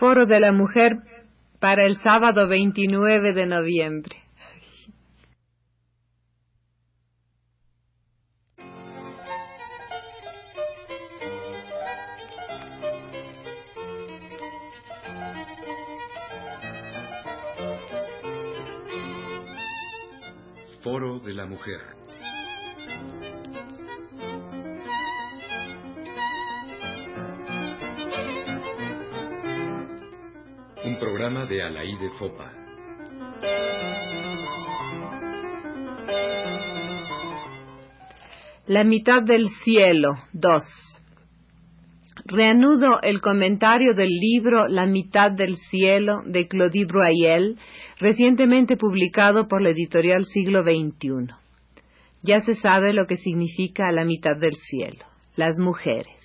Foro de la Mujer para el sábado 29 de noviembre. Foro de la Mujer. Programa de Fopa. La mitad del cielo, 2. Reanudo el comentario del libro La mitad del cielo de Claudie Broyel, recientemente publicado por la editorial Siglo XXI. Ya se sabe lo que significa la mitad del cielo, las mujeres,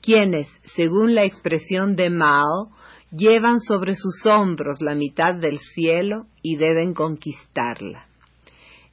quienes, según la expresión de Mao, llevan sobre sus hombros la mitad del cielo y deben conquistarla.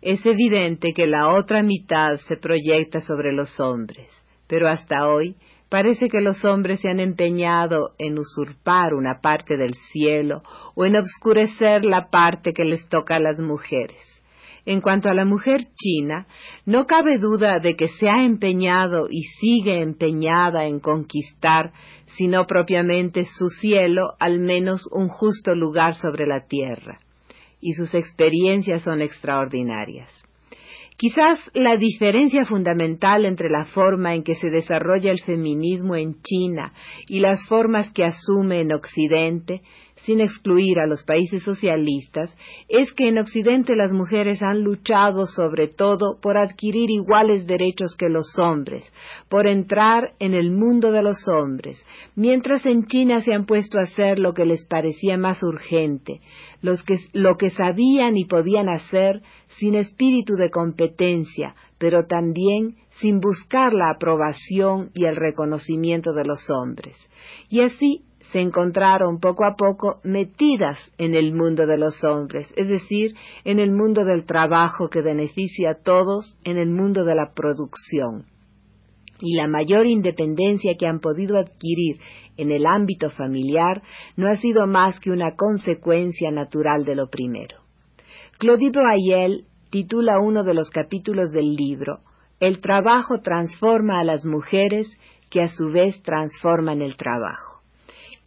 Es evidente que la otra mitad se proyecta sobre los hombres, pero hasta hoy parece que los hombres se han empeñado en usurpar una parte del cielo o en obscurecer la parte que les toca a las mujeres. En cuanto a la mujer china, no cabe duda de que se ha empeñado y sigue empeñada en conquistar, si no propiamente su cielo, al menos un justo lugar sobre la tierra. Y sus experiencias son extraordinarias. Quizás la diferencia fundamental entre la forma en que se desarrolla el feminismo en China y las formas que asume en Occidente sin excluir a los países socialistas, es que en Occidente las mujeres han luchado sobre todo por adquirir iguales derechos que los hombres, por entrar en el mundo de los hombres, mientras en China se han puesto a hacer lo que les parecía más urgente, lo que sabían y podían hacer sin espíritu de competencia, pero también sin buscar la aprobación y el reconocimiento de los hombres. Y así se encontraron poco a poco metidas en el mundo de los hombres, es decir, en el mundo del trabajo que beneficia a todos, en el mundo de la producción. Y la mayor independencia que han podido adquirir en el ámbito familiar no ha sido más que una consecuencia natural de lo primero. Claudie Ayel titula uno de los capítulos del libro El trabajo transforma a las mujeres que a su vez transforman el trabajo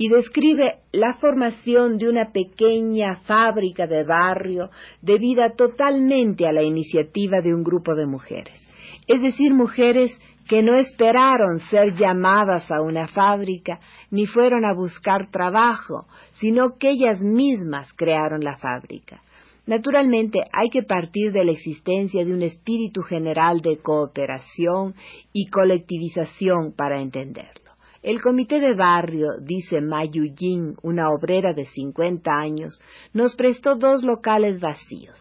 y describe la formación de una pequeña fábrica de barrio debida totalmente a la iniciativa de un grupo de mujeres, es decir, mujeres que no esperaron ser llamadas a una fábrica ni fueron a buscar trabajo, sino que ellas mismas crearon la fábrica. Naturalmente hay que partir de la existencia de un espíritu general de cooperación y colectivización para entenderlo. El comité de barrio, dice Mayu Jin, una obrera de 50 años, nos prestó dos locales vacíos.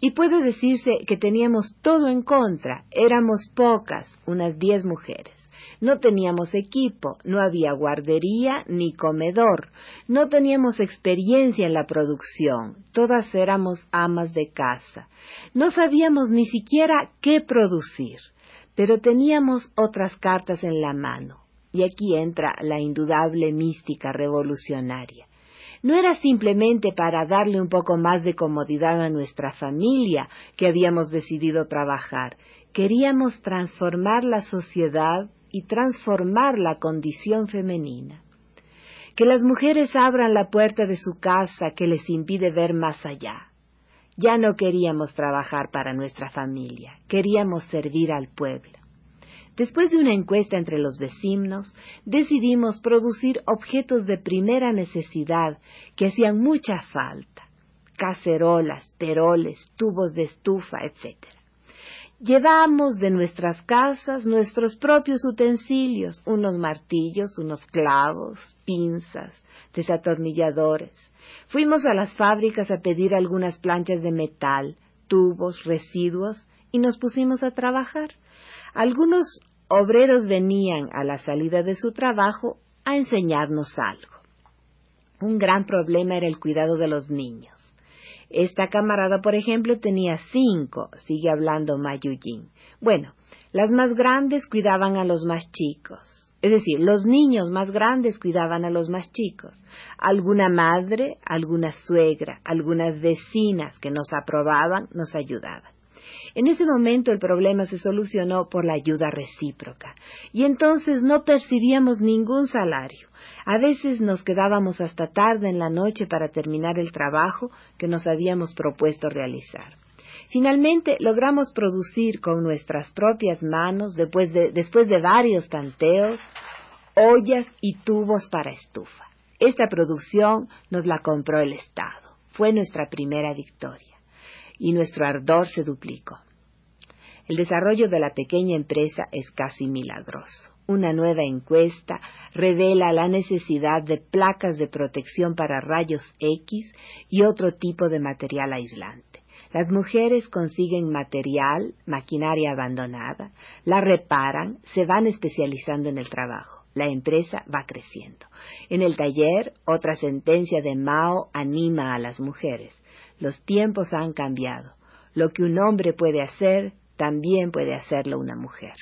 Y puede decirse que teníamos todo en contra. Éramos pocas, unas diez mujeres. No teníamos equipo, no había guardería ni comedor, no teníamos experiencia en la producción, todas éramos amas de casa. No sabíamos ni siquiera qué producir, pero teníamos otras cartas en la mano y aquí entra la indudable mística revolucionaria. No era simplemente para darle un poco más de comodidad a nuestra familia que habíamos decidido trabajar. Queríamos transformar la sociedad y transformar la condición femenina. Que las mujeres abran la puerta de su casa que les impide ver más allá. Ya no queríamos trabajar para nuestra familia, queríamos servir al pueblo. Después de una encuesta entre los vecinos, decidimos producir objetos de primera necesidad que hacían mucha falta. Cacerolas, peroles, tubos de estufa, etc. Llevamos de nuestras casas nuestros propios utensilios, unos martillos, unos clavos, pinzas, desatornilladores. Fuimos a las fábricas a pedir algunas planchas de metal, tubos, residuos, y nos pusimos a trabajar. Algunos obreros venían a la salida de su trabajo a enseñarnos algo. Un gran problema era el cuidado de los niños. Esta camarada, por ejemplo, tenía cinco, sigue hablando Mayujin. Bueno, las más grandes cuidaban a los más chicos. Es decir, los niños más grandes cuidaban a los más chicos. Alguna madre, alguna suegra, algunas vecinas que nos aprobaban nos ayudaban. En ese momento el problema se solucionó por la ayuda recíproca y entonces no percibíamos ningún salario. A veces nos quedábamos hasta tarde en la noche para terminar el trabajo que nos habíamos propuesto realizar. Finalmente logramos producir con nuestras propias manos, después de, después de varios tanteos, ollas y tubos para estufa. Esta producción nos la compró el Estado. Fue nuestra primera victoria y nuestro ardor se duplicó. El desarrollo de la pequeña empresa es casi milagroso. Una nueva encuesta revela la necesidad de placas de protección para rayos X y otro tipo de material aislante. Las mujeres consiguen material, maquinaria abandonada, la reparan, se van especializando en el trabajo. La empresa va creciendo. En el taller, otra sentencia de Mao anima a las mujeres. Los tiempos han cambiado. Lo que un hombre puede hacer, también puede hacerlo una mujer.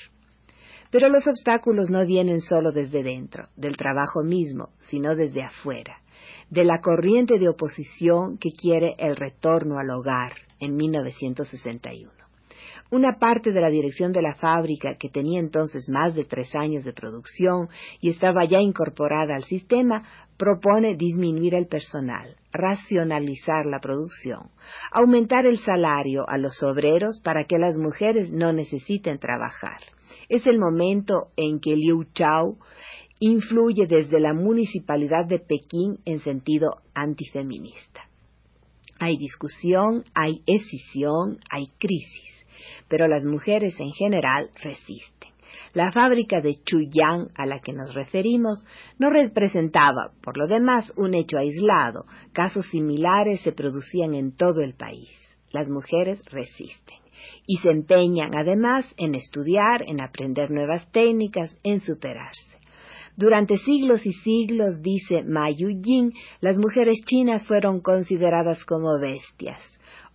Pero los obstáculos no vienen solo desde dentro, del trabajo mismo, sino desde afuera, de la corriente de oposición que quiere el retorno al hogar en 1961. Una parte de la dirección de la fábrica, que tenía entonces más de tres años de producción y estaba ya incorporada al sistema, propone disminuir el personal, racionalizar la producción, aumentar el salario a los obreros para que las mujeres no necesiten trabajar. Es el momento en que Liu Chao influye desde la municipalidad de Pekín en sentido antifeminista. Hay discusión, hay escisión, hay crisis pero las mujeres en general resisten. La fábrica de Chuyang a la que nos referimos no representaba, por lo demás, un hecho aislado. Casos similares se producían en todo el país. Las mujeres resisten y se empeñan además en estudiar, en aprender nuevas técnicas, en superarse. Durante siglos y siglos, dice Ma Yujin, las mujeres chinas fueron consideradas como bestias.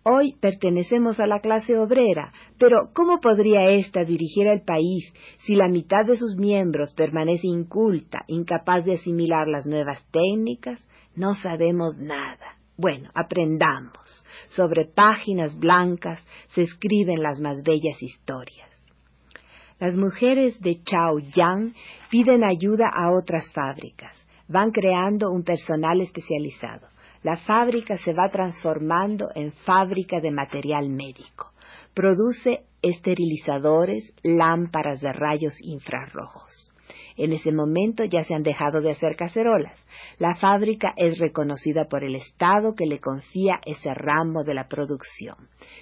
Hoy pertenecemos a la clase obrera, pero ¿cómo podría ésta dirigir el país si la mitad de sus miembros permanece inculta, incapaz de asimilar las nuevas técnicas? No sabemos nada. Bueno, aprendamos. Sobre páginas blancas se escriben las más bellas historias. Las mujeres de Chaoyang piden ayuda a otras fábricas. Van creando un personal especializado la fábrica se va transformando en fábrica de material médico. Produce esterilizadores, lámparas de rayos infrarrojos. En ese momento ya se han dejado de hacer cacerolas. La fábrica es reconocida por el Estado que le confía ese ramo de la producción.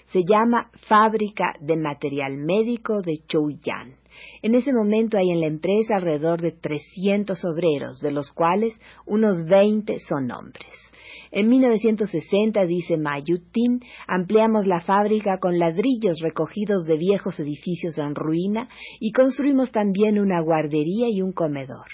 Se llama Fábrica de Material Médico de Chouyan. En ese momento hay en la empresa alrededor de 300 obreros, de los cuales unos 20 son hombres. En 1960, dice Mayutin, ampliamos la fábrica con ladrillos recogidos de viejos edificios en ruina y construimos también una guardería y un comedor.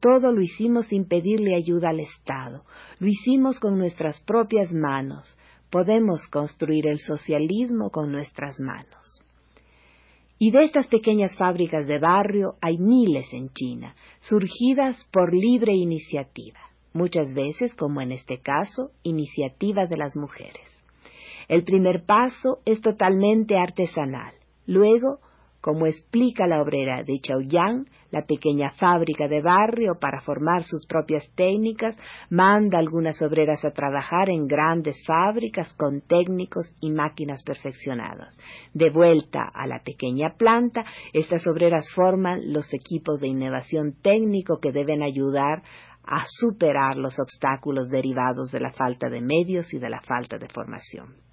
Todo lo hicimos sin pedirle ayuda al Estado. Lo hicimos con nuestras propias manos. Podemos construir el socialismo con nuestras manos. Y de estas pequeñas fábricas de barrio hay miles en China, surgidas por libre iniciativa muchas veces, como en este caso, iniciativa de las mujeres. El primer paso es totalmente artesanal. Luego, como explica la obrera de Chaoyang, la pequeña fábrica de barrio para formar sus propias técnicas, manda algunas obreras a trabajar en grandes fábricas con técnicos y máquinas perfeccionadas. De vuelta a la pequeña planta, estas obreras forman los equipos de innovación técnico que deben ayudar a superar los obstáculos derivados de la falta de medios y de la falta de formación.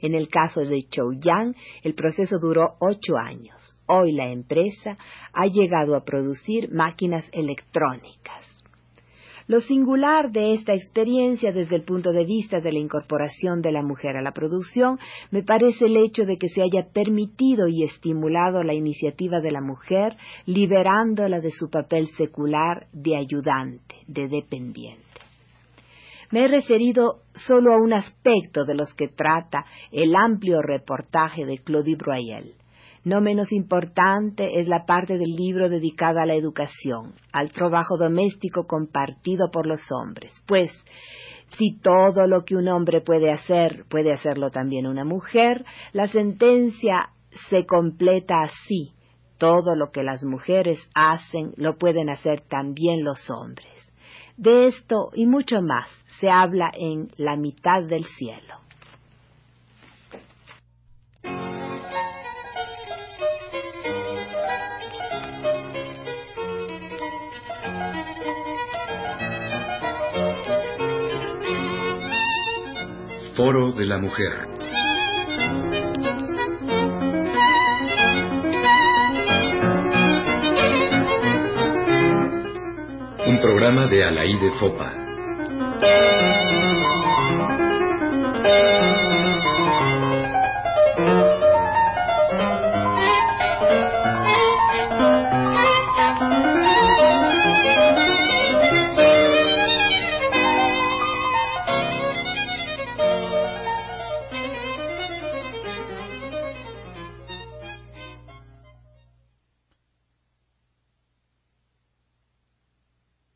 En el caso de Chouyang, el proceso duró ocho años. Hoy la empresa ha llegado a producir máquinas electrónicas. Lo singular de esta experiencia desde el punto de vista de la incorporación de la mujer a la producción me parece el hecho de que se haya permitido y estimulado la iniciativa de la mujer, liberándola de su papel secular de ayudante, de dependiente. Me he referido solo a un aspecto de los que trata el amplio reportaje de Claudie Broyel. No menos importante es la parte del libro dedicada a la educación, al trabajo doméstico compartido por los hombres, pues si todo lo que un hombre puede hacer puede hacerlo también una mujer, la sentencia se completa así. Todo lo que las mujeres hacen lo pueden hacer también los hombres. De esto y mucho más se habla en La mitad del cielo. Foro de la Mujer. Programa de Alaí de Fopa.